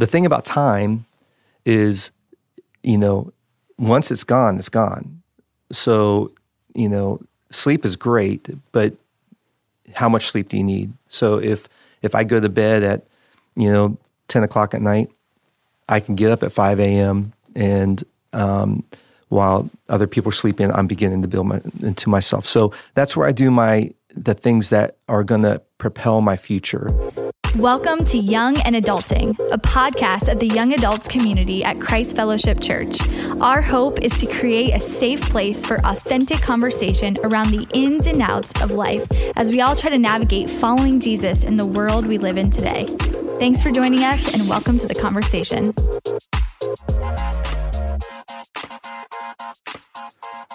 the thing about time is, you know, once it's gone, it's gone. So, you know, sleep is great, but how much sleep do you need? So if if I go to bed at, you know, ten o'clock at night, I can get up at five a.m. and um, while other people are sleeping, I'm beginning to build my, into myself. So that's where I do my the things that are going to propel my future. Welcome to Young and Adulting, a podcast of the young adults community at Christ Fellowship Church. Our hope is to create a safe place for authentic conversation around the ins and outs of life as we all try to navigate following Jesus in the world we live in today. Thanks for joining us and welcome to the conversation.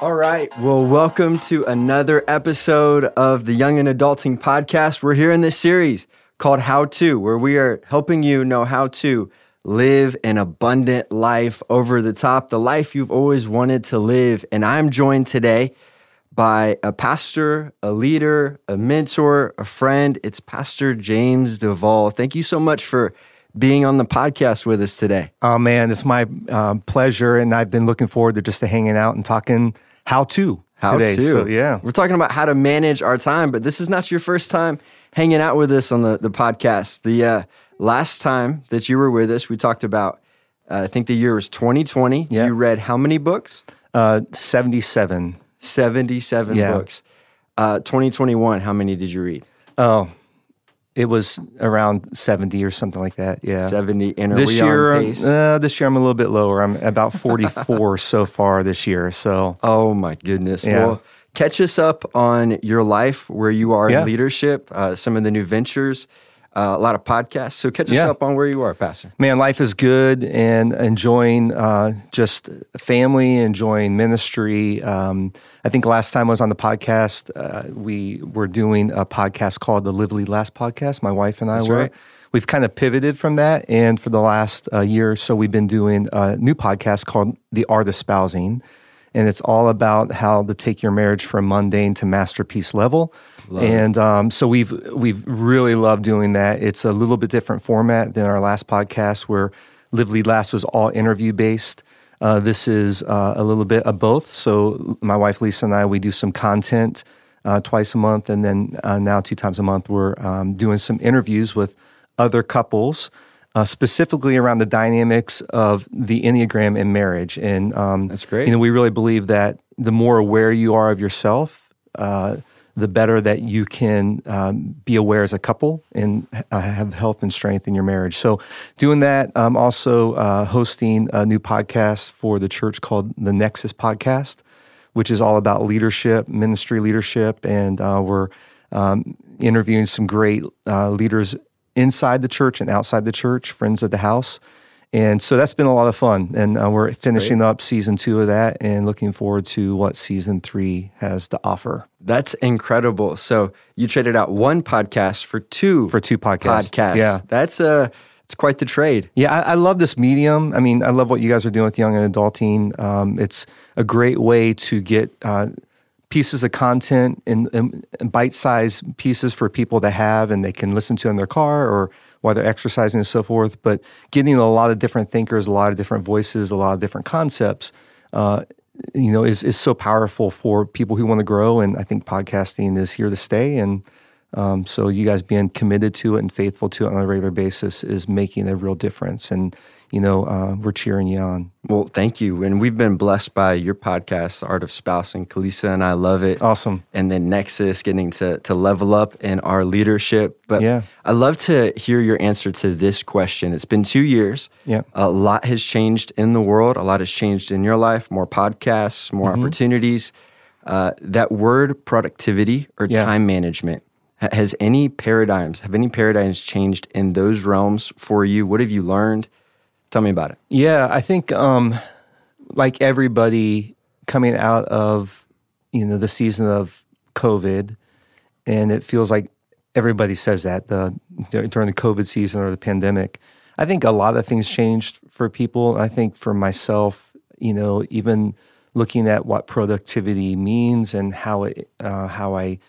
All right. Well, welcome to another episode of the Young and Adulting podcast. We're here in this series called How To, where we are helping you know how to live an abundant life over the top, the life you've always wanted to live. And I'm joined today by a pastor, a leader, a mentor, a friend. It's Pastor James Duvall. Thank you so much for being on the podcast with us today. Oh man, it's my um, pleasure, and I've been looking forward to just to hanging out and talking how to how today. to. So yeah, we're talking about how to manage our time, but this is not your first time hanging out with us on the, the podcast. The uh, last time that you were with us, we talked about, uh, I think the year was 2020. Yeah. You read how many books? uh, seventy-seven. 77 Yeah. books. Uh, 2021, how many did you read? Oh, it was around seventy or something like that. Yeah. 70. And This year, uh, this year I'm a little bit lower. I'm about 44 so far this year. So Oh my goodness. Yeah. Well, catch us up on your life, where you are Yeah. in leadership, uh, some of the new ventures, uh, a lot of podcasts. So catch us Yeah. up on where you are, Pastor. man, life is good and enjoying uh, just family, enjoying ministry. Um, I think last time I was on the podcast, uh, we were doing a podcast called the Live Lead Last podcast. My wife and I That's were. right. We've kind of pivoted from that, and for the last uh, year or so, we've been doing a new podcast called The Art of Spousing, and it's all about how to take your marriage from mundane to masterpiece level. and um, so we've we've really loved doing that. It's a little bit different format than our last podcast, where Live Lead Last was all interview based. Uh, this is uh, a little bit of both. So my wife Lisa and I we do some content uh, twice a month, and then uh, now two times a month we're um, doing some interviews with other couples, uh, specifically around the dynamics of the Enneagram in marriage. And um, That's great. You know, we really believe that the more aware you are of yourself, uh, the better that you can um, be aware as a couple and uh, have health and strength in your marriage. So, doing that, I'm also uh, hosting a new podcast for the church called the Nexus Podcast, which is all about leadership, ministry leadership, and uh, we're um, interviewing some great uh, leaders inside the church and outside the church, friends of the house. And so that's been a lot of fun. And uh, we're finishing up season two of that and looking forward to what season three has to offer That's incredible. So you traded out one podcast for two for two podcasts. podcasts. Yeah. That's uh it's quite the trade. Yeah, I, I love this medium. I mean, I love what you guys are doing with Young and Adulting. Um, it's a great way to get uh, pieces of content in, in, in bite-sized pieces for people to have, and they can listen to in their car or while they're exercising and so forth. But getting a lot of different thinkers, a lot of different voices, a lot of different concepts. Uh, you know, is is so powerful for people who want to grow, and I think podcasting is here to stay. And um, so, you guys being committed to it and faithful to it on a regular basis is making a real difference. And you know, uh, we're cheering you on. Well, thank you. And we've been blessed by your podcast, The Art of Spousing. Kalisa and I love it. Awesome. And then Nexus getting to to level up in our leadership. But Yeah. I love to hear your answer to this question. It's been two years. Yeah. A lot has changed in the world. A lot has changed in your life. More podcasts, more Mm-hmm. opportunities. Uh, that word productivity or Yeah. time management. Has any paradigms, have any paradigms changed in those realms for you? What have you learned? Tell me about it. Yeah, I think um, like everybody coming out of you know the season of COVID, and it feels like everybody says that the during the COVID season or the pandemic. I think a lot of things changed for people. I think for myself, you know, even looking at what productivity means and how it uh, how I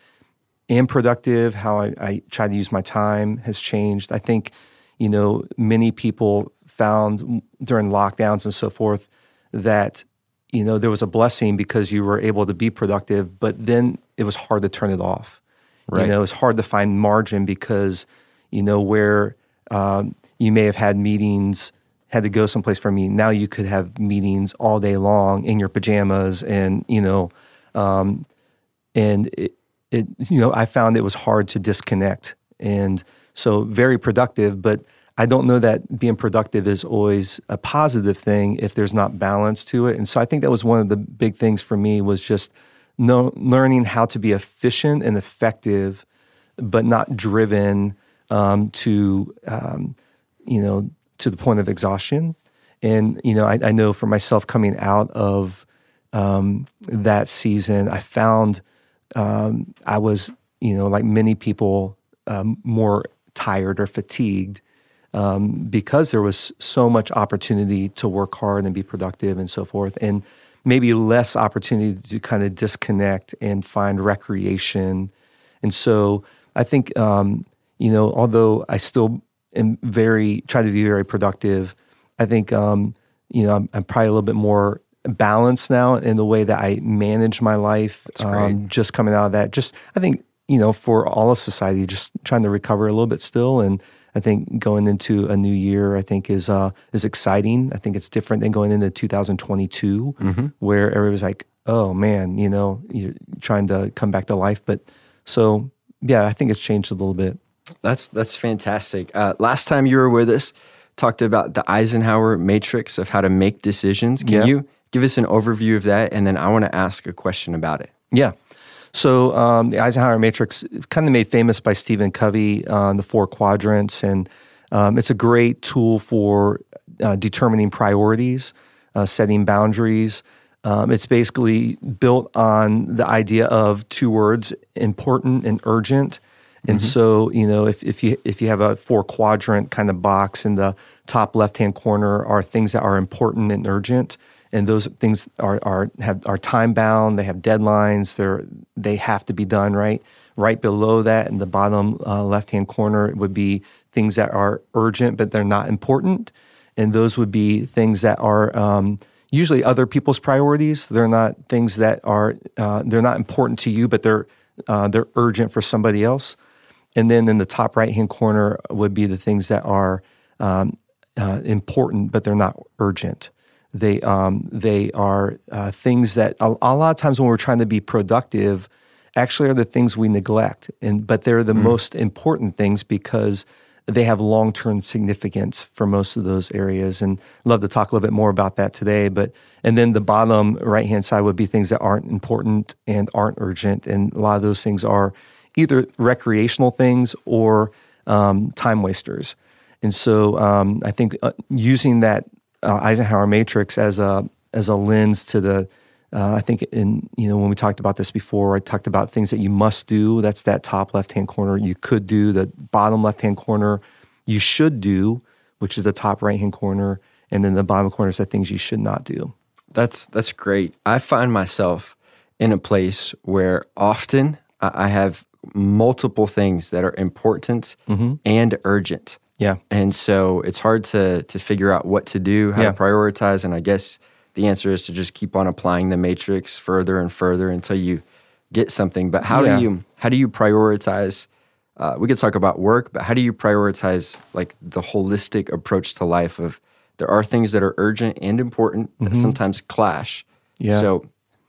am productive, how I, I try to use my time has changed. I think, you know, many people found during lockdowns and so forth that you know there was a blessing because you were able to be productive, but then it was hard to turn it off. Right. You know, it's hard to find margin because you know where um, you may have had meetings, had to go someplace for me. Now you could have meetings all day long in your pajamas, and you know, um, and it, it you know I found it was hard to disconnect, and so very productive, but I don't know that being productive is always a positive thing if there's not balance to it. And so I think that was one of the big things for me was just know, learning how to be efficient and effective, but not driven um, to um, you know to the point of exhaustion. And you know, I, I know for myself coming out of um, that season, I found um, I was you know like many people um, more tired or fatigued um, because there was so much opportunity to work hard and be productive and so forth, and maybe less opportunity to kind of disconnect and find recreation. And so I think, um, you know, although I still am very, try to be very productive, I think, um, you know, I'm, I'm, probably a little bit more balanced now in the way that I manage my life. Um, just coming out of that, just, I think, you know, for all of society, just trying to recover a little bit still and I think going into a new year, I think is uh, is exciting. I think it's different than going into 2022, mm-hmm. where everybody's like, "Oh man, you know, you're trying to come back to life." But so, yeah, I think it's changed a little bit. That's that's fantastic. Uh, last time you were with us, talked about the Eisenhower matrix of how to make decisions. Can yeah. you give us an overview of that, and then I want to ask a question about it. Yeah. So um, the Eisenhower matrix, kind of made famous by Stephen Covey on uh, the four quadrants, and um, it's a great tool for uh, determining priorities, uh, setting boundaries. Um, it's basically built on the idea of two words: important and urgent. And mm-hmm. so, you know, if, if you if you have a four quadrant kind of box in the top left hand corner are things that are important and urgent and those things are are have are time bound. They have deadlines. They're they have to be done right. Right below that, in the bottom uh, left hand corner, would be things that are urgent but they're not important, and those would be things that are um, usually other people's priorities. They're not things that are uh, they're not important to you, but they're uh, they're urgent for somebody else. And then in the top right hand corner would be the things that are um, uh, important but they're not urgent. They um, they are uh, things that a, a, lot of times when we're trying to be productive, actually are the things we neglect, and but they're the mm. most important things because they have long term significance for most of those areas. And I'd love to talk a little bit more about that today. But and then the bottom right hand side would be things that aren't important and aren't urgent, and a lot of those things are either recreational things or um, time wasters. And so um, I think uh, using that uh, Eisenhower matrix as a as a lens to the. Uh, I think in you know when we talked about this before, I talked about things that you must do. That's that top left hand corner. You could do the bottom left hand corner. You should do, which is the top right hand corner, and then the bottom corner is the things you should not do. That's that's great. I find myself in a place where often I have multiple things that are important mm-hmm. and urgent. Yeah. And so it's hard to to figure out what to do, how yeah. to prioritize. And I guess the answer is to just keep on applying the matrix further and further until you get something. But how yeah. do you how do you prioritize? Uh, we could talk about work, but how do you prioritize like the holistic approach to life? Of there are things that are urgent and important that mm-hmm. sometimes clash. Yeah. So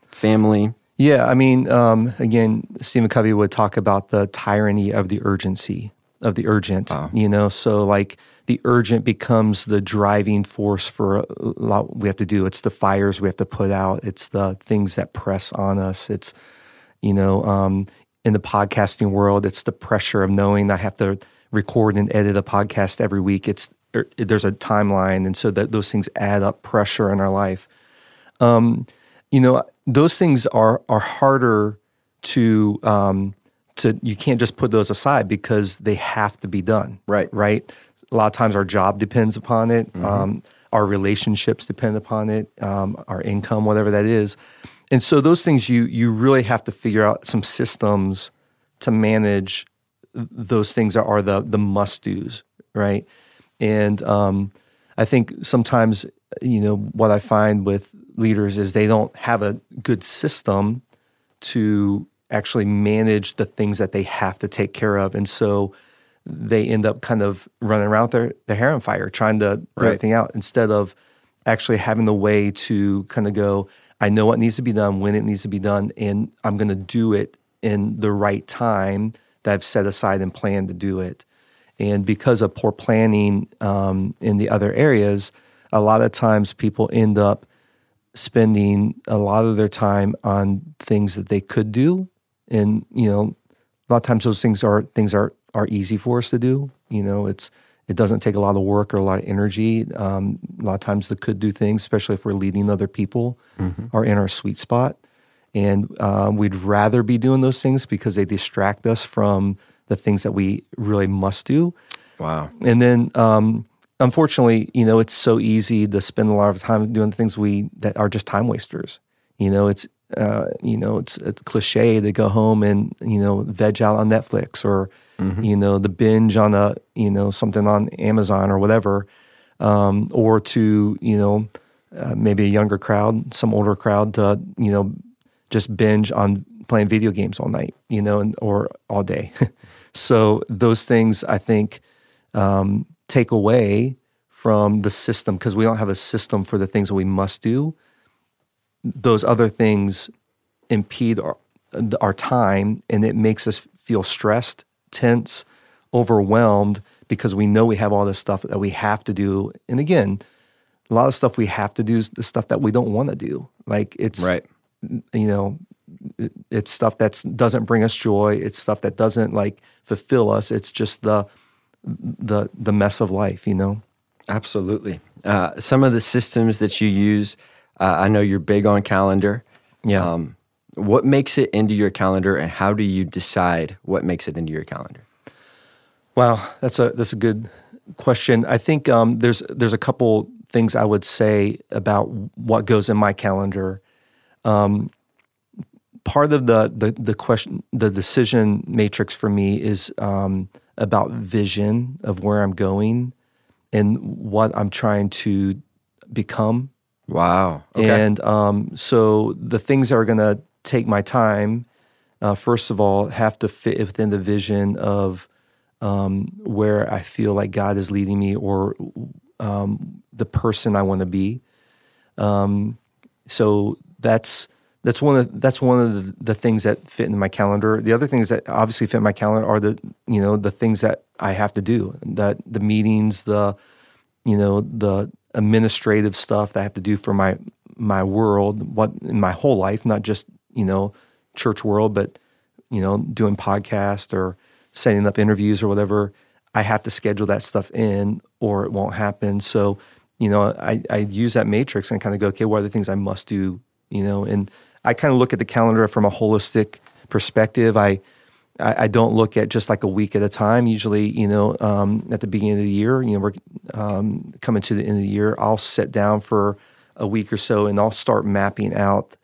family. Yeah, I mean, um, again, Stephen Covey would talk about the tyranny of the urgency of the urgent, wow. you know? So like the urgent becomes the driving force for a lot we have to do. It's the fires we have to put out. It's the things that press on us. It's, you know, um, in the podcasting world, it's the pressure of knowing I have to record and edit a podcast every week. It's er, there's a timeline, and so that those things add up pressure in our life. Um, you know, those things are are harder to um, to you can't just put those aside because they have to be done. Right. Right. A lot of times our job depends upon it. Mm-hmm. Um, our relationships depend upon it. Um, our income, whatever that is. And so those things you you really have to figure out some systems to manage those things that are the the must dos, right? And um, I think sometimes, you know, what I find with leaders is they don't have a good system to actually manage the things that they have to take care of. And so they end up kind of running around their, their hair on fire, trying to Right. everything out instead of actually having the way to kind of go, I know what needs to be done, when it needs to be done, and I'm going to do it in the right time that I've set aside and planned to do it. And because of poor planning um, in the other areas, a lot of times people end up spending a lot of their time on things that they could do. And, you know, a lot of times those things are things are are easy for us to do. You know, it's it doesn't take a lot of work or a lot of energy. Um, a lot of times the could do things, especially if we're leading other people, are in our sweet spot. And um, we'd rather be doing those things because they distract us from the things that we really must do. Wow. And then, um, unfortunately, you know, it's so easy to spend a lot of time doing things we that are just time wasters. You know, it's uh, you know, it's a cliche to go home and you know veg out on Netflix or you know the binge on a you know something on Amazon or whatever, um, or to you know uh, maybe a younger crowd, some older crowd to you know just binge on playing video games all night, you know, and or all day. so those things I think um, take away from the system because we don't have a system for the things that we must do. Those other things impede our, our time and it makes us feel stressed, tense, overwhelmed because we know we have all this stuff that we have to do. And again, a lot of stuff we have to do is the stuff that we don't want to do. Like it's Right. you know it's stuff that doesn't bring us joy it's stuff that doesn't like fulfill us it's just the the the mess of life you know Absolutely. Uh, some of the systems that you use, uh, I know you're big on calendar. yeah Um, what makes it into your calendar, and how do you decide what makes it into your calendar? wow that's a that's a good question i think um, there's there's a couple things i would say about what goes in my calendar um, part of the, the the question the decision matrix for me is um, about vision of where i'm going and what i'm trying to become Wow. Okay. And um, so the things that are going to take my time, uh, first of all, have to fit within the vision of um, where I feel like God is leading me or um, the person I want to be. Um, so that's that's one of that's one of the, the things that fit in my calendar. The other things that obviously fit my calendar are the you know the things that I have to do that the meetings, the you know the administrative stuff that I have to do for my my world, what in my whole life, not just you know church world, but you know doing podcast or setting up interviews or whatever. I have to schedule that stuff in, or it won't happen. So you know, I I use that matrix and kind of go, okay, what are the things I must do? You know, and I kind of look at the calendar from a holistic perspective. I I, I don't look at just like a week at a time. Usually, you know, um, at the beginning of the year, you know, we're um, coming to the end of the year. I'll sit down for a week or so, and I'll start mapping out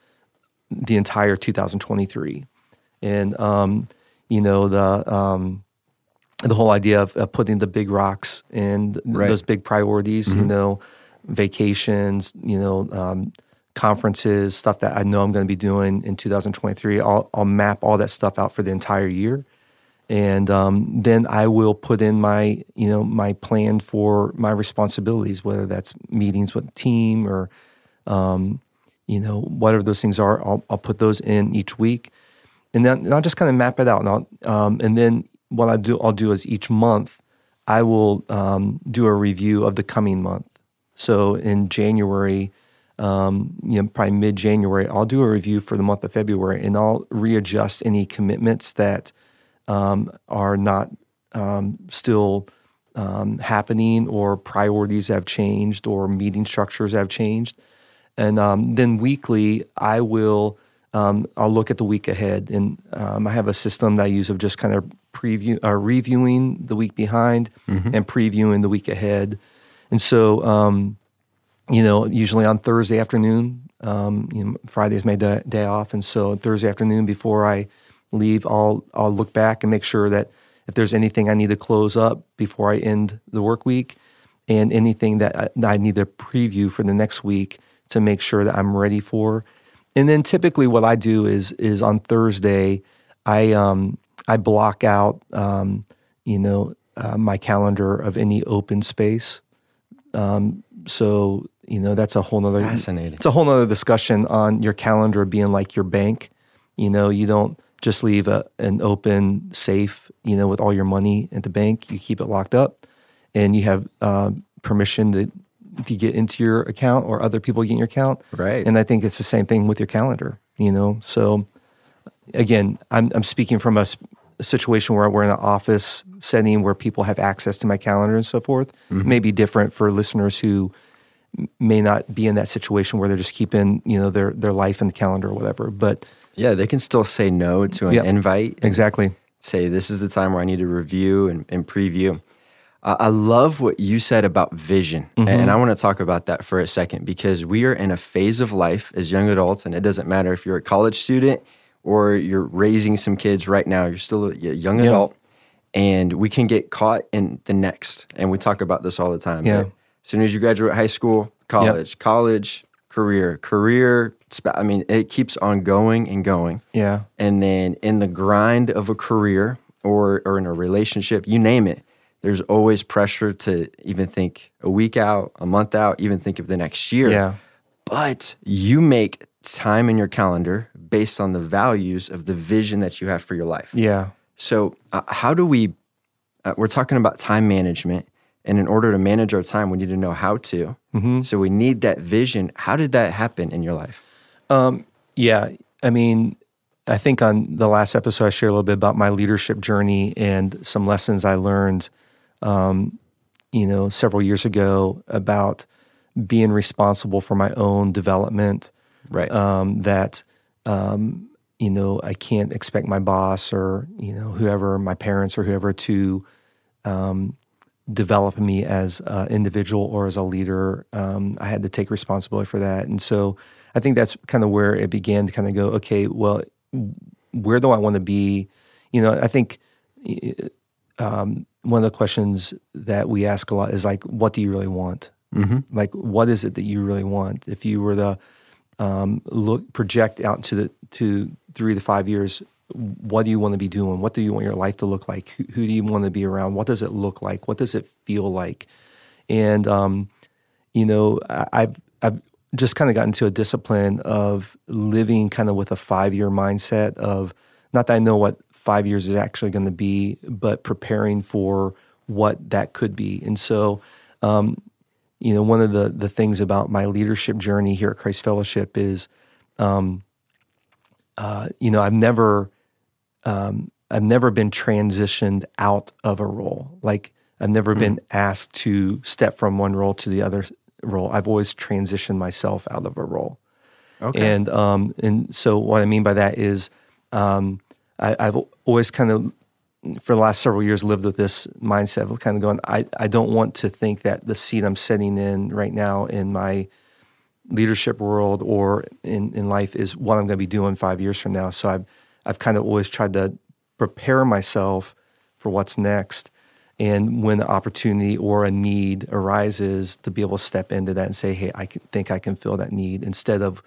the entire 2023, and um, you know the um, the whole idea of, of putting the big rocks and Right. those big priorities. You know, vacations. You know. Conferences stuff that i know i'm going to be doing in 2023 I'll, I'll map all that stuff out for the entire year and um, then I will put in my you know my plan for my responsibilities, whether that's meetings with the team or um, you know whatever those things are. I'll, I'll put those in each week, and then and I'll just kind of map it out. And I'll, um, and then what I do I'll do is each month I will um, do a review of the coming month. So in January, um, you know, probably mid January, I'll do a review for the month of February, and I'll readjust any commitments that um, are not um, still um, happening, or priorities have changed, or meeting structures have changed, and um, then weekly I will um, I'll look at the week ahead, and um, I have a system that I use of just kind of preview uh, reviewing the week behind and previewing the week ahead, and so um, you know usually on Thursday afternoon. Um, you know, Friday's my day, day off, and so Thursday afternoon before I leave, I'll I'll look back and make sure that if there's anything I need to close up before I end the work week, and anything that I, I need to preview for the next week to make sure that I'm ready for. And then typically what I do is is on Thursday, I um, I block out um, you know uh, my calendar of any open space. Um, so you know that's a whole nother Fascinating. It's a whole nother discussion on your calendar being like your bank. You know, you don't just leave a, an open safe. You know, with all your money at the bank, you keep it locked up, and you have uh, permission to to get into your account or other people get in your account. Right. And I think it's the same thing with your calendar. You know, so again, I'm I'm speaking from a situation where we're in an office setting where people have access to my calendar and so forth. It may be different for listeners who may not be in that situation where they're just keeping you know their their life in the calendar or whatever. But Yeah, they can still say no to an Yeah. invite. exactly, Say this is the time where I need to review and, and preview. Uh, I love what you said about vision, Mm-hmm. and I want to talk about that for a second because we are in a phase of life as young adults, and it doesn't matter if you're a college student or you're raising some kids right now. You're still a young Yeah. adult, and we can get caught in the next. And we talk about this all the time. Yeah. As soon as you graduate high school, college, college, career, career. I mean, it keeps on going and going yeah, and then in the grind of a career or or in a relationship, you name it, there's always pressure to even think a week out, a month out, even think of the next year. yeah, But you make time in your calendar based on the values of the vision that you have for your life. yeah. So, uh, how do we? Uh, we're talking about time management, and in order to manage our time, we need to know how to. So we need that vision. How did that happen in your life? Yeah, I mean, I think on the last episode I shared a little bit about my leadership journey and some lessons I learned, um, you know, several years ago about being responsible for my own development. Right. Um, that um, you know I can't expect my boss or you know whoever, my parents or whoever, to um, develop me as an individual or as a leader. Um, I had to take responsibility for that, and so I think that's kind of where it began to kind of go. Okay, well, where do I want to be? You know, I think um, one of the questions that we ask a lot is like, what do you really want? Mm-hmm. Like, what is it that you really want? If you were to um, look project out to the to three to five years, what do you want to be doing? What do you want your life to look like? Who, who do you want to be around? What does it look like? What does it feel like? And um, you know, I, I've I've just kind of gotten to a discipline of living kind of with a five year mindset of not that I know what five years is actually going to be, but preparing for what that could be. And so, um, you know, one of the the things about my leadership journey here at Christ Fellowship is, um, uh, you know, I've never, um, I've never been transitioned out of a role. Like I've never been asked to step from one role to the other role. I've always transitioned myself out of a role. Okay. And um, and so what I mean by that is, um, I, I've always kind of, for the last several years, lived with this mindset of kind of going, I, I don't want to think that the seat I'm sitting in right now in my leadership world or in, in life is what I'm going to be doing five years from now. So I've I've kind of always tried to prepare myself for what's next. And when the opportunity or a need arises, to be able to step into that and say, "Hey, I can, think I can fill that need," instead of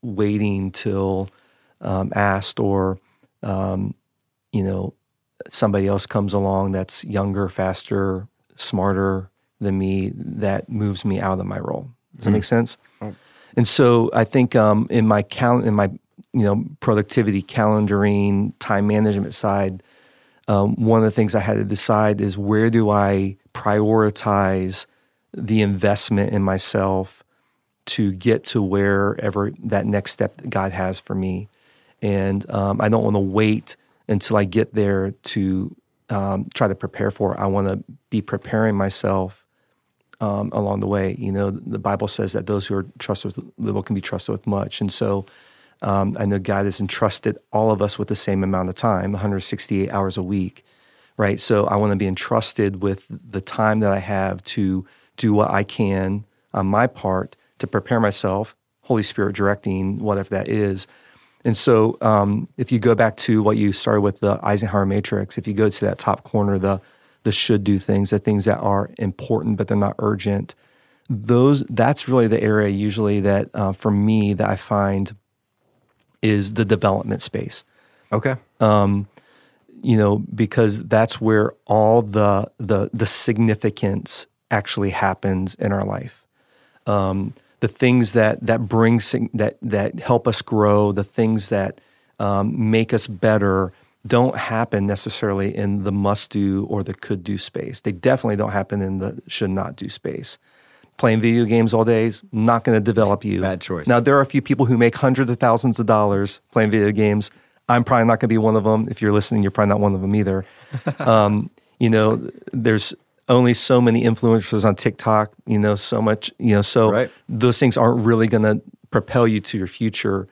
waiting till um, asked or um, you know somebody else comes along that's younger, faster, smarter than me that moves me out of my role. Does that make sense? And so I think um, in my cal- in my you know productivity calendaring time management side, um, one of the things I had to decide is where do I prioritize the investment in myself to get to wherever that next step that God has for me, and um, I don't want to wait until I get there to um, try to prepare for it. I want to be preparing myself um, along the way. You know, the Bible says that those who are trusted with little can be trusted with much. And so um, I know God has entrusted all of us with the same amount of time, 168 hours a week, right? So I want to be entrusted with the time that I have to do what I can on my part to prepare myself, Holy Spirit directing whatever that is. And so, um, if you go back to what you started with the Eisenhower matrix, if you go to that top corner, the the should do things, the things that are important but they're not urgent. Those that's really the area usually that uh, for me that I find is the development space. Okay. Um, You know, because that's where all the the the significance actually happens in our life. Um, the things that that bring that that help us grow, the things that um, make us better, don't happen necessarily in the must do or the could do space. They definitely don't happen in the should not do space. Playing video games all day is not going to develop you. Bad choice. Now there are a few people who make hundreds of thousands of dollars playing video games. I'm probably not going to be one of them. If you're listening, you're probably not one of them either. um, you know, there's only so many influencers on TikTok. You know, so much. You know, so Right. those things aren't really going to propel you to your future.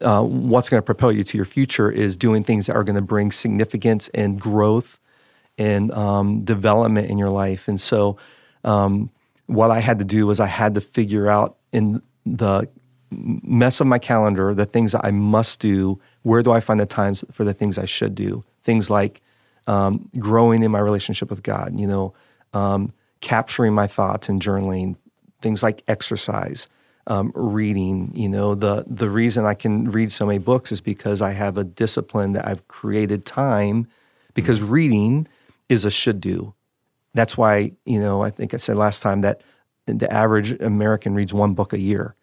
Uh, what's going to propel you to your future is doing things that are going to bring significance and growth and um, development in your life. And so, um, what I had to do was I had to figure out in the mess of my calendar the things that I must do. Where do I find the times for the things I should do? Things like um, growing in my relationship with God. You know, um, capturing my thoughts and journaling. Things like exercise, um, reading. You know, the the reason I can read so many books is because I have a discipline that I've created time. Because reading is a should do. That's why, you know, I think I said last time that the average American reads one book a year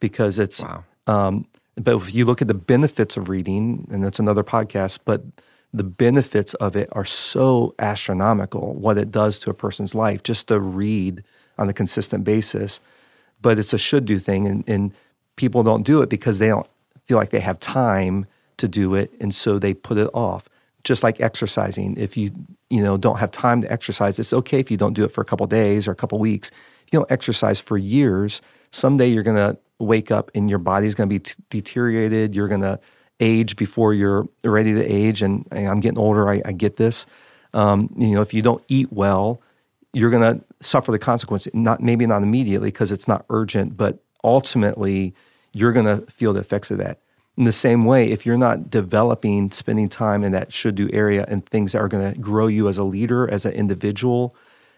because it's, Wow. um, but if you look at the benefits of reading, and that's another podcast, but the benefits of it are so astronomical, what it does to a person's life just to read on a consistent basis. But it's a should do thing, and, and people don't do it because they don't feel like they have time to do it, and so they put it off. Just like exercising, if you you know don't have time to exercise, it's okay if you don't do it for a couple days or a couple weeks. If you don't exercise for years, someday you're gonna wake up and your body's gonna be t- deteriorated. You're gonna age before you're ready to age, and, and I'm getting older. I, I get this. Um, you know, if you don't eat well, you're going to suffer the consequence. Not maybe not immediately because it's not urgent, but ultimately you're going to feel the effects of that. In the same way, if you're not developing, spending time in that should do area and things that are going to grow you as a leader, as an individual,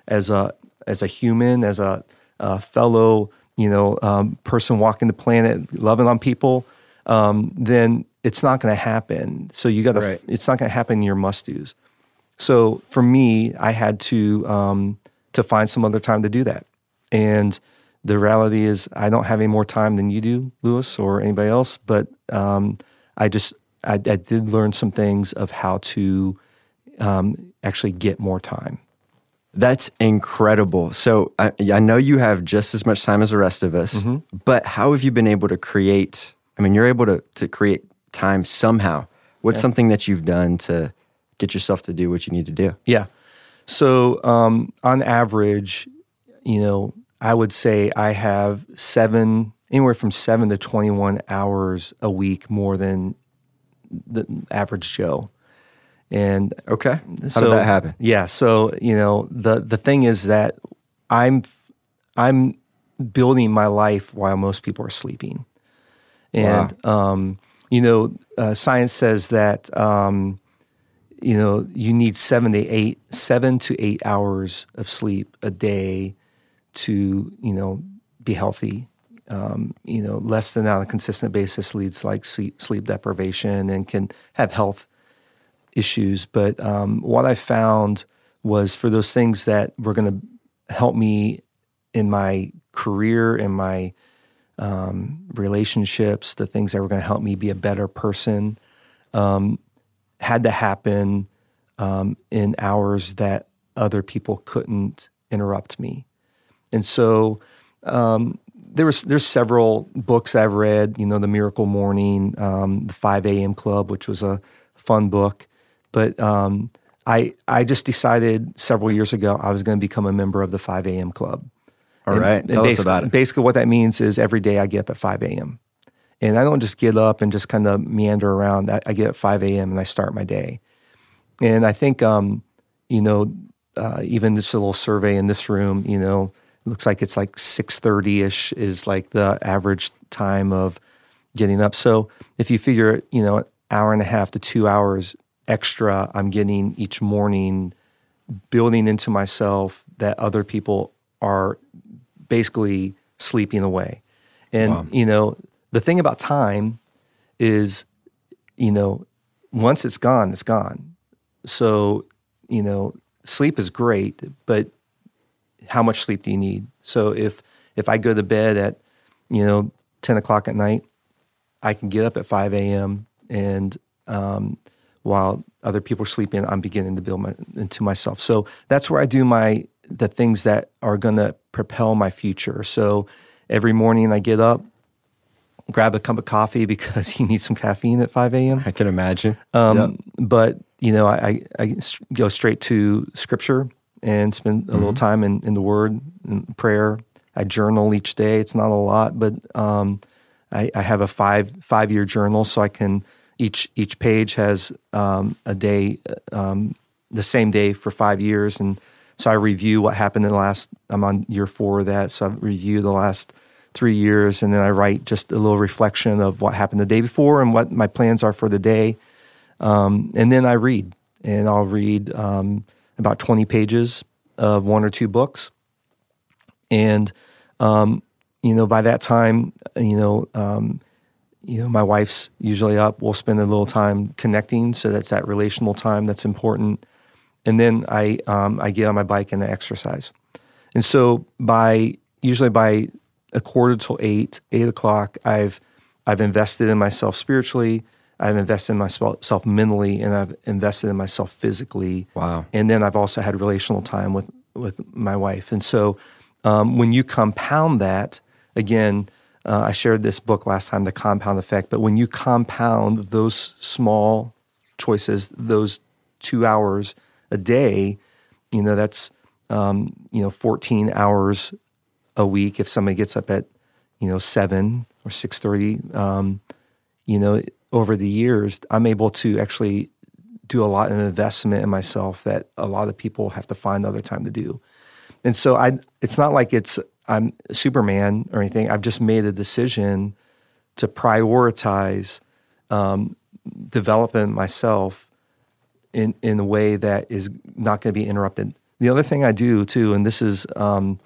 as a as a human, as a, a fellow, you know, um, person walking the planet, loving on people, um, then it's not going to happen. So you got to. Right. It's not going to happen in your must dos. So for me, I had to um, to find some other time to do that. And the reality is, I don't have any more time than you do, Lewis, or anybody else. But um, I just I, I did learn some things of how to um, actually get more time. That's incredible. So I, I know you have just as much time as the rest of us, but how have you been able to create? I mean, you're able to to create time somehow. What's something that you've done to get yourself to do what you need to do? Yeah. So um, on average, you know, I would say I have seven, anywhere from seven to 21 hours a week more than the average Joe. And Okay. How so, did that happen? Yeah. So, you know, the, the thing is that I'm, I'm building my life while most people are sleeping. And, um, you know, uh, science says that, um, you know, you need seven to eight, seven to eight hours of sleep a day to, you know, be healthy. Um, you know, less than on a consistent basis leads like sleep, sleep deprivation and can have health issues. But um, what I found was for those things that were going to help me in my career and my um, relationships, the things that were going to help me be a better person, um, had to happen um, in hours that other people couldn't interrupt me. And so um, there was there's several books I've read. You know, The Miracle Morning, um, the 5 a.m. Club, which was a fun book. But um, I I just decided several years ago I was going to become a member of the 5 a.m. Club. All And- right. and Tell us about it. Basically, what that means is every day I get up at 5 a.m. And I don't just get up and just kind of meander around. I, I get up at 5 a.m. and I start my day. And I think, um, you know, uh, even just a little survey in this room, you know, looks like it's like 6.30 ish is like the average time of getting up. So if you figure, you know, an hour and a half to two hours extra I'm getting each morning building into myself that other people are basically sleeping away. And Wow. you know, the thing about time is, you know, once it's gone, it's gone. So, you know, sleep is great, but how much sleep do you need? So if if I go to bed at, you know, ten o'clock at night, I can get up at five a.m. and um, while other people are sleeping, I'm beginning to build my, into myself. So that's where I do my the things that are going to propel my future. So every morning I get up, grab a cup of coffee because you need some caffeine at 5 a.m. I can imagine. Um, Yep. But you know, I, I, go straight to scripture and spend a little time in, in the Word and prayer. I journal each day. It's not a lot, but um, I, I have a five five year journal, so I can each each page has um, a day, um, the same day for five years, and so I review what happened in the last. I'm on year four of that, so I review the last three years, and then I write just a little reflection of what happened the day before and what my plans are for the day. Um, and then I read, and I'll read um, about 20 pages of one or two books. And, um, you know, by that time, you know, um, you know, my wife's usually up. We'll spend a little time connecting, so that's that relational time that's important. And then I um, I get on my bike and I exercise. And so by usually by a quarter till eight, eight o'clock, I've I've invested in myself spiritually. I've invested in myself mentally, and I've invested in myself physically. Wow. And then I've also had relational time with with my wife. And so um, when you compound that, again, uh, I shared this book last time, The Compound Effect. But when you compound those small choices, those two hours a day, you know that's um, you know 14 hours a week. If somebody gets up at you know seven or six thirty, um, you know over the years, I'm able to actually do a lot of investment in myself that a lot of people have to find other time to do. And so I, it's not like it's I'm Superman or anything. I've just made a decision to prioritize um, developing myself in in a way that is not going to be interrupted. The other thing I do too, and this is, um,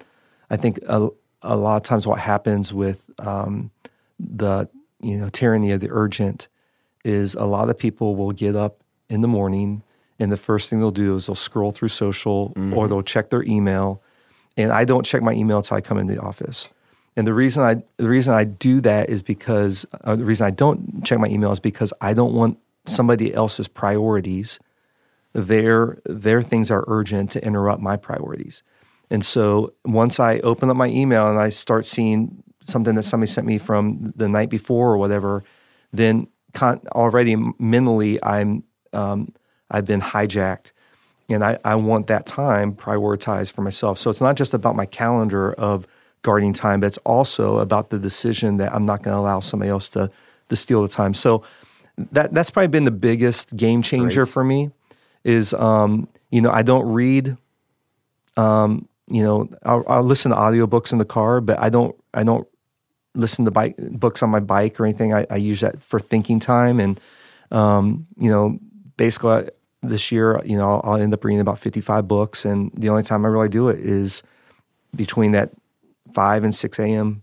I think a, a lot of times what happens with um, the you know tyranny of the urgent is a lot of people will get up in the morning and the first thing they'll do is they'll scroll through social or they'll check their email and I don't check my email until I come into the office. And the reason I the reason I do that is because uh, the reason I don't check my email is because I don't want somebody else's priorities their their things are urgent to interrupt my priorities. And so once I open up my email and I start seeing something that somebody sent me from the night before or whatever, then con- already mentally I'm um, I've been hijacked, and I, I want that time prioritized for myself. So it's not just about my calendar of guarding time, but it's also about the decision that I'm not going to allow somebody else to to steal the time. So that that's probably been the biggest game changer great. for me. Is um, you know I don't read um, you know, I'll, I'll listen to audiobooks in the car, but I don't, I don't listen to bike books on my bike or anything. I, I use that for thinking time. And, um, you know, basically I- this year, you know, I'll, I'll end up reading about 55 books. And the only time I really do it is between that 5 and 6 a.m.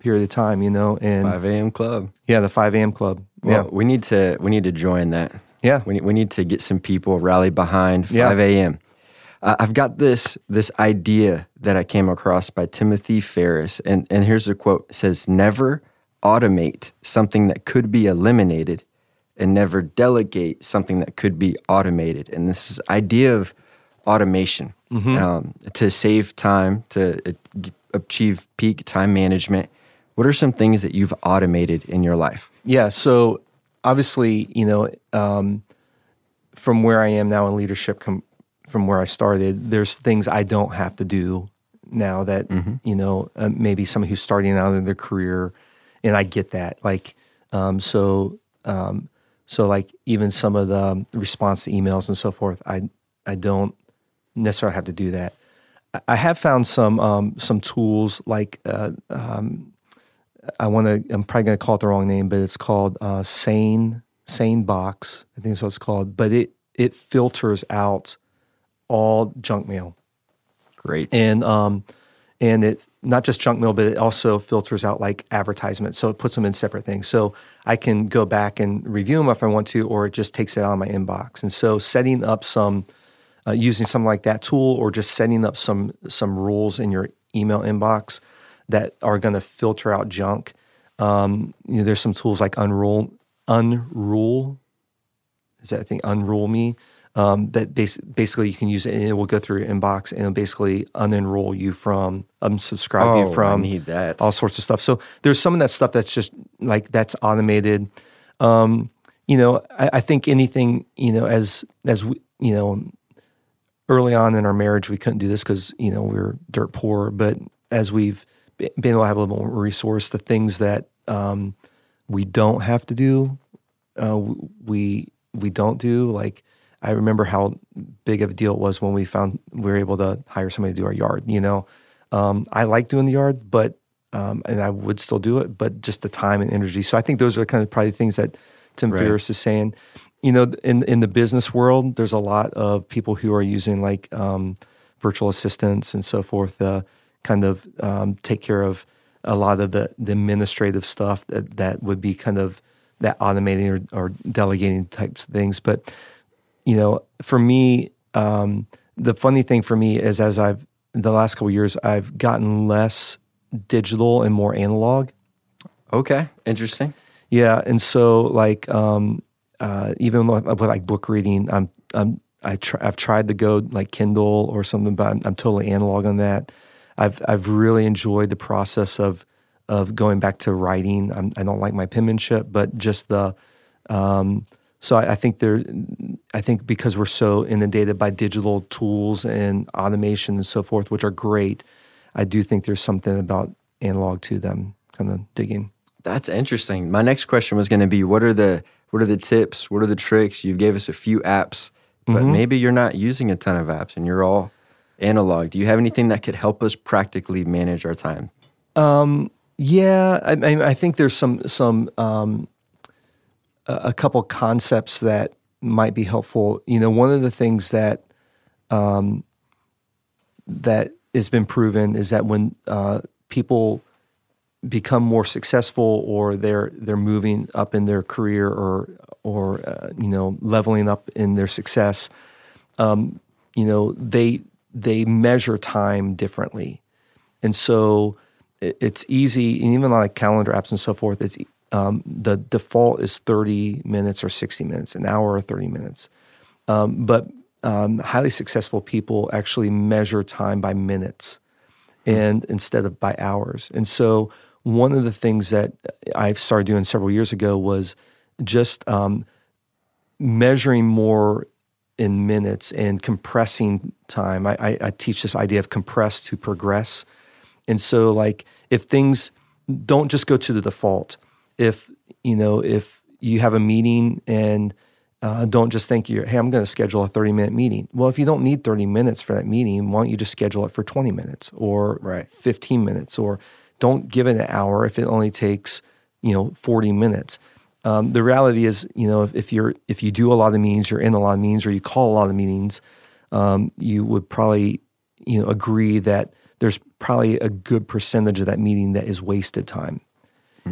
period of time, you know, and 5 a.m. club. yeah, the 5 a.m. club. Well, yeah. we need to we need to join that. Yeah. We need, we need to get some people rally behind 5 Yeah. a.m. Uh, I've got this this idea that I came across by Timothy Ferriss, and and here's a quote: it says, "Never automate something that could be eliminated, and never delegate something that could be automated." And this is idea of automation um, to save time to uh, achieve peak time management. What are some things that you've automated in your life? Yeah. So obviously, you know, um, from where I am now in leadership, com- from where I started, there's things I don't have to do now that you know uh, maybe somebody who's starting out in their career, and I get that. Like, um, so um, so like even some of the response to emails and so forth, I I don't necessarily have to do that. I- have found some um, some tools like uh, I want to. I'm probably going to call it the wrong name, but it's called uh, Sane SaneBox. I think that's what it's called. But it it filters out all junk mail. Great. And um, and it not just junk mail, but it also filters out like advertisements. So it puts them in separate things. So I can go back and review them if I want to, or it just takes it out of my inbox. And so setting up some, uh, using something like that tool, or just setting up some some rules in your email inbox that are going to filter out junk. Um, you know, there's some tools like Unroll, Unroll. Is that thing think Unroll.Me? Um, that bas- basically you can use it and it will go through your inbox and it'll basically unenroll you from unsubscribe oh, you from I need that. all sorts of stuff. So there's some of that stuff that's just like that's automated. Um, you know, I, I think anything you know as as we you know early on in our marriage we couldn't do this because you know we were dirt poor, but as we've been able to have a little more resource, the things that um, we don't have to do, uh, we we don't do. Like I remember how big of a deal it was when we found we were able to hire somebody to do our yard. You know, um, I like doing the yard, but um, and I would still do it, but just the time and energy. So I think those are kind of probably things that Tim Right. Ferriss is saying. You know, in in the business world, there's a lot of people who are using like um, virtual assistants and so forth, uh, kind of um, take care of a lot of the, the administrative stuff that, that would be kind of that automating or, or delegating types of things. But you know, for me, um, the funny thing for me is as I've the last couple of years, I've gotten less digital and more analog. okay. Interesting. Yeah, and so like um, uh, even with, with like book reading, I'm I'm I try, I've tried to go like Kindle or something, but I'm, I'm totally analog on that. I've I've really enjoyed the process of of going back to writing. I'm, I don't like my penmanship, but just the um, so I, I think there I think because we're so inundated by digital tools and automation and so forth, which are great, I do think there's something about analog to them kind of digging. That's interesting. My next question was going to be what are the what are the tips? What are the tricks? You gave us a few apps, but Mm-hmm. maybe you're not using a ton of apps and you're all analog. Do you have anything that could help us practically manage our time? Yeah, I, I, think there's some some um, a couple concepts that might be helpful. You know, one of the things that um, that has been proven is that when uh, people become more successful or they're they're moving up in their career or or uh, you know leveling up in their success um, you know they they measure time differently and so it's easy and even on like calendar apps and so forth it's um, the default is 30 minutes or 60 minutes an hour or 30 minutes um, but um, highly successful people actually measure time by minutes and instead of by hours. And so one of the things that I started doing several years ago was just um, measuring more in minutes and compressing time. I, I, I teach this idea of compress to progress. And so, like, if things don't just go to the default, if you know, if you have a meeting and uh, don't just think you're, hey, I'm going to schedule a 30 minute meeting. Well, if you don't need 30 minutes for that meeting, why don't you just schedule it for 20 minutes or Right. 15 minutes or don't give it an hour if it only takes, you know, 40 minutes. Um, the reality is, you know, if, if you're if you do a lot of meetings, you're in a lot of meetings, or you call a lot of meetings, um, you would probably, you know, agree that there's probably a good percentage of that meeting that is wasted time.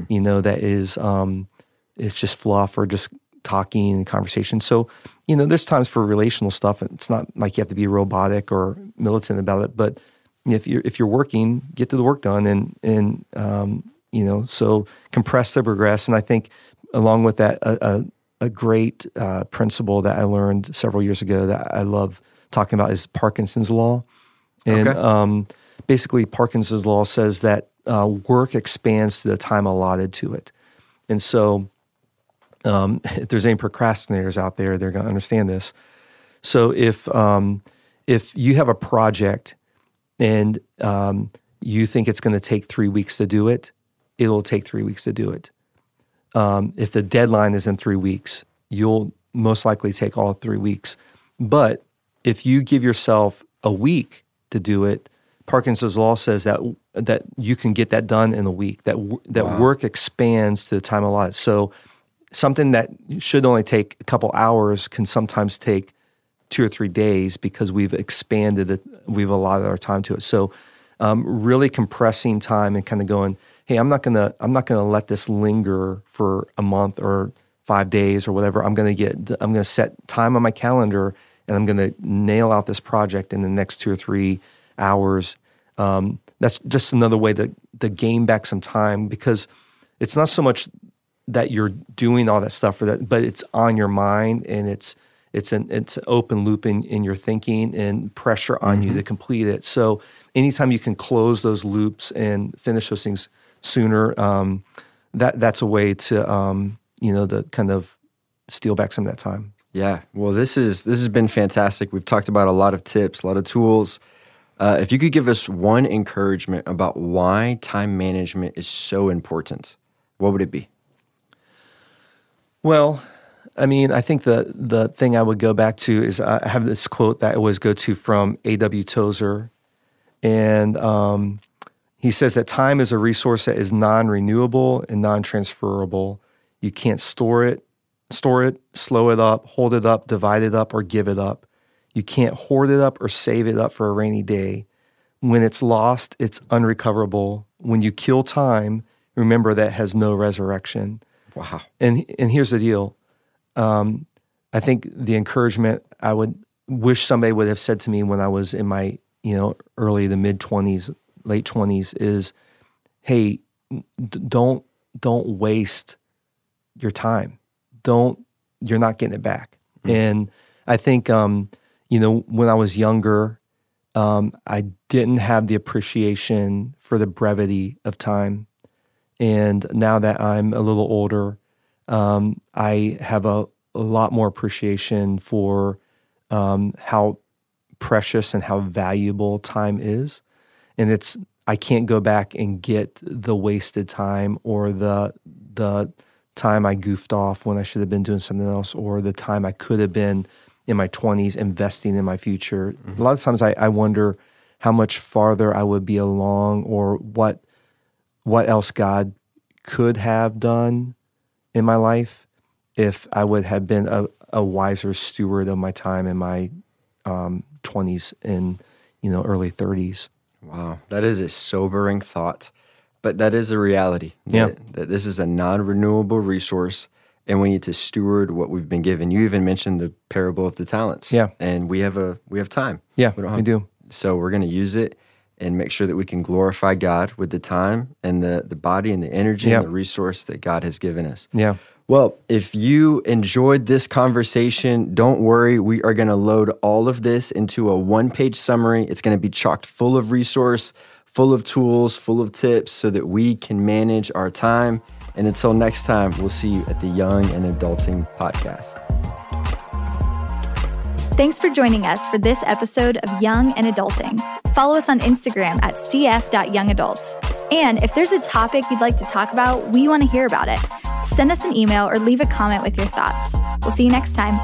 You know, that is um, it's just fluff or just talking and conversation. So, you know, there's times for relational stuff. It's not like you have to be robotic or militant about it, but if you're if you're working, get to the work done, and and um, you know, so compress to progress. And I think along with that, a, a, a great uh, principle that I learned several years ago that I love talking about is Parkinson's law, and Okay. um, basically Parkinson's law says that uh, work expands to the time allotted to it, and so um, if there's any procrastinators out there, they're going to understand this. So if um, if you have a project and um, you think it's going to take three weeks to do it, it'll take three weeks to do it. Um, if the deadline is in three weeks, you'll most likely take all three weeks. But if you give yourself a week to do it, Parkinson's law says that that you can get that done in a week. That that work expands to the time allotted. So something that should only take a couple hours can sometimes take two or three days because we've expanded it, we've allotted our time to it. So, um, really compressing time and kind of going, hey, I'm not gonna I'm not gonna let this linger for a month or five days or whatever. I'm gonna get I'm gonna set time on my calendar and I'm gonna nail out this project in the next two or three hours. Um, that's just another way to to gain back some time because it's not so much that you're doing all that stuff for that, but it's on your mind and it's it's an it's an open loop in, in your thinking and pressure on mm-hmm. you to complete it. So anytime you can close those loops and finish those things sooner, um, that that's a way to um, you know to kind of steal back some of that time. Yeah, well, this is this has been fantastic. We've talked about a lot of tips, a lot of tools. Uh, if you could give us one encouragement about why time management is so important, what would it be? Well, I mean, I think the the thing I would go back to is I have this quote that I always go to from A.W. Tozer, and um, he says that time is a resource that is non-renewable and non-transferable. You can't store it, store it, slow it up, hold it up, divide it up, or give it up. You can't hoard it up or save it up for a rainy day. When it's lost, it's unrecoverable. When you kill time, remember that has no resurrection. Wow. And and here's the deal. Um, I think the encouragement I would wish somebody would have said to me when I was in my you know early the mid twenties, late twenties is, hey, d- don't don't waste your time. Don't you're not getting it back. Mm-hmm. And I think um, you know when I was younger, um, I didn't have the appreciation for the brevity of time. And now that I'm a little older, um, I have a, a, lot more appreciation for um, how precious and how valuable time is. And it's I can't go back and get the wasted time or the the time I goofed off when I should have been doing something else or the time I could have been in my 20s investing in my future. Mm-hmm. A lot of times I, I wonder how much farther I would be along or what what else God could have done in my life if I would have been a, a wiser steward of my time in my um, 20s and you know early 30s. Wow, that is a sobering thought, but that is a reality. Yeah, that, that this is a non-renewable resource, and we need to steward what we've been given. You even mentioned the parable of the talents. Yeah, and we have a we have time. Yeah, we, have, we do. So we're going to use it and make sure that we can glorify God with the time and the, the body and the energy yep. and the resource that God has given us. Yeah. Well, if you enjoyed this conversation, don't worry. We are going to load all of this into a one page summary. It's going to be chocked full of resource, full of tools, full of tips so that we can manage our time. And until next time, we'll see you at the Young and Adulting Podcast. Thanks for joining us for this episode of Young and Adulting. Follow us on Instagram at cf.youngadults. And if there's a topic you'd like to talk about, we want to hear about it. Send us an email or leave a comment with your thoughts. We'll see you next time.